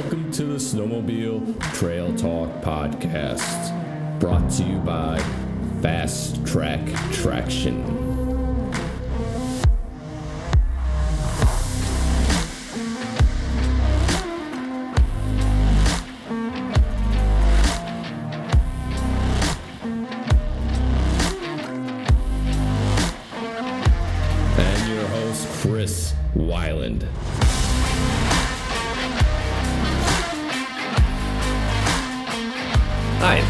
Welcome to the Snowmobile Trail Talk Podcast, brought to you by Fast Track Traction. And your host, Chris Weiland.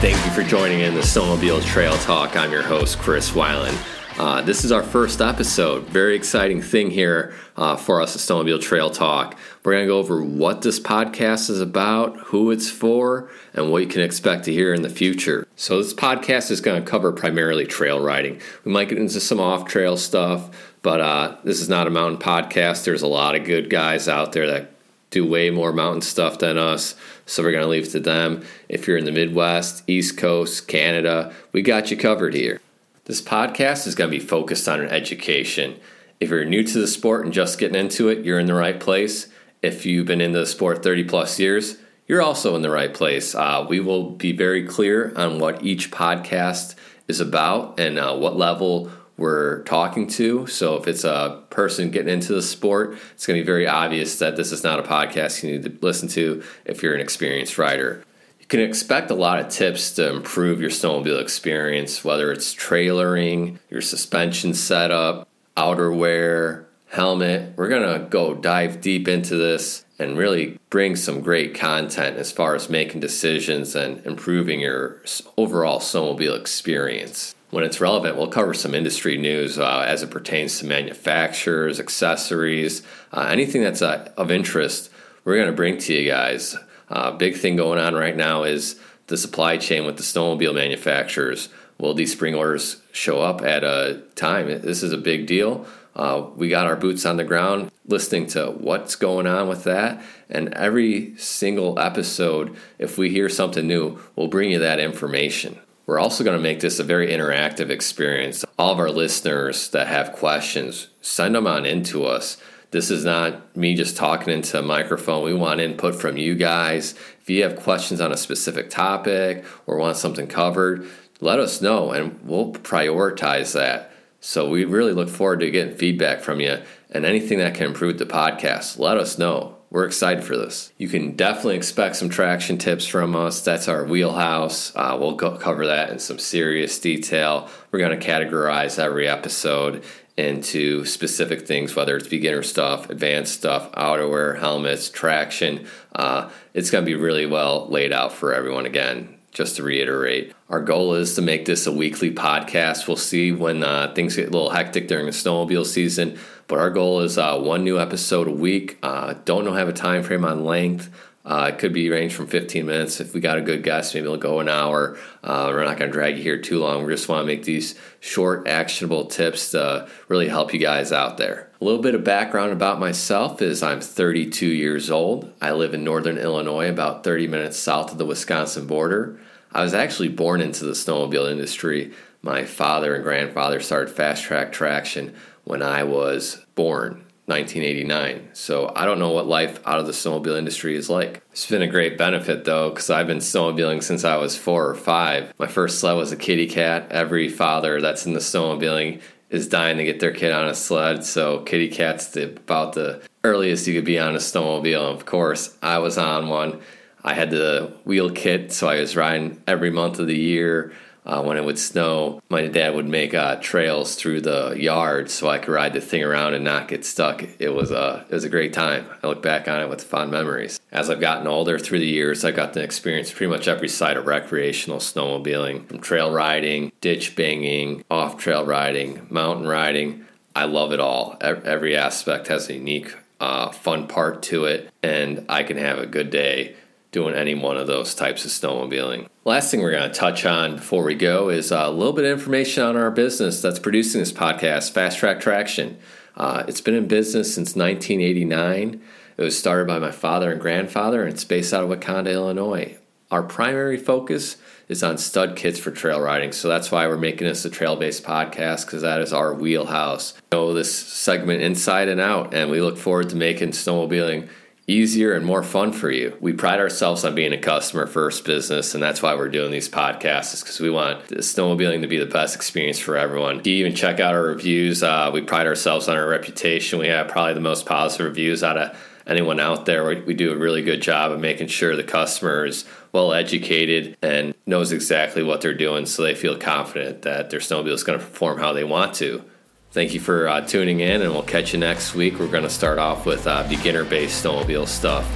Thank you for joining in the Snowmobile Trail Talk. I'm your host, Chris Weiland. Uh, this is our first episode. Very exciting thing here uh, for us at Snowmobile Trail Talk. We're going to go over what this podcast is about, who it's for, and what you can expect to hear in the future. So, this podcast is going to cover primarily trail riding. We might get into some off trail stuff, but uh, this is not a mountain podcast. There's a lot of good guys out there that do way more mountain stuff than us. So we're going to leave it to them. If you're in the Midwest, East Coast, Canada, we got you covered here. This podcast is going to be focused on education. If you're new to the sport and just getting into it, you're in the right place. If you've been in the sport 30 plus years, you're also in the right place. Uh, we will be very clear on what each podcast is about and uh, what level we're talking to. So if it's a person getting into the sport, it's going to be very obvious that this is not a podcast you need to listen to if you're an experienced rider. You can expect a lot of tips to improve your snowmobile experience, whether it's trailering, your suspension setup, outerwear, helmet. We're going to go dive deep into this and really bring some great content as far as making decisions and improving your overall snowmobile experience. When it's relevant, we'll cover some industry news uh, as it pertains to manufacturers, accessories, uh, anything that's uh, of interest. We're going to bring to you guys. Uh, big thing going on right now is the supply chain with the snowmobile manufacturers. Will these spring orders show up at a time? This is a big deal. Uh, we got our boots on the ground listening to what's going on with that. And every single episode, if we hear something new, we'll bring you that information. We're also going to make this a very interactive experience. All of our listeners that have questions, send them on into us. This is not me just talking into a microphone. We want input from you guys. If you have questions on a specific topic or want something covered, let us know and we'll prioritize that. So we really look forward to getting feedback from you and anything that can improve the podcast. Let us know. We're excited for this. You can definitely expect some traction tips from us. That's our wheelhouse. Uh, we'll go cover that in some serious detail. We're going to categorize every episode into specific things, whether it's beginner stuff, advanced stuff, outerwear, helmets, traction. Uh, it's going to be really well laid out for everyone again just to reiterate, our goal is to make this a weekly podcast. We'll see when uh, things get a little hectic during the snowmobile season, but our goal is uh, one new episode a week. Uh, don't know have a time frame on length. Uh, it could be range from 15 minutes. If we got a good guest, maybe it'll go an hour. Uh, we're not going to drag you here too long. We just want to make these short, actionable tips to really help you guys out there. A little bit of background about myself is I'm 32 years old. I live in northern Illinois, about 30 minutes south of the Wisconsin border. I was actually born into the snowmobile industry. My father and grandfather started Fast Track Traction when I was born. 1989. So I don't know what life out of the snowmobile industry is like. It's been a great benefit though, because I've been snowmobiling since I was four or five. My first sled was a kitty cat. Every father that's in the snowmobiling is dying to get their kid on a sled. So kitty cat's the, about the earliest you could be on a snowmobile. Of course, I was on one. I had the wheel kit, so I was riding every month of the year. Uh, when it would snow, my dad would make uh, trails through the yard so I could ride the thing around and not get stuck. It was a it was a great time. I look back on it with fond memories. As I've gotten older through the years, I got to experience pretty much every side of recreational snowmobiling, from trail riding, ditch banging, off trail riding, mountain riding. I love it all. Every aspect has a unique, uh, fun part to it, and I can have a good day doing any one of those types of snowmobiling. Last thing we're going to touch on before we go is a little bit of information on our business that's producing this podcast, Fast Track Traction. Uh, it's been in business since 1989. It was started by my father and grandfather, and it's based out of Wauconda, Illinois. Our primary focus is on stud kits for trail riding, so that's why we're making this a trail based podcast because that is our wheelhouse. We know this segment inside and out, and we look forward to making snowmobiling easier and more fun for you. We pride ourselves on being a customer first business, and that's why we're doing these podcasts, is because we want snowmobiling to be the best experience for everyone. You even check out our reviews, uh, we pride ourselves on our reputation. We have probably the most positive reviews out of anyone out there. We, we do a really good job of making sure the customer is well educated and knows exactly what they're doing so they feel confident that their snowmobile is going to perform how they want to. Thank you for uh, tuning in, and we'll catch you next week. We're going to start off with uh, beginner based snowmobile stuff.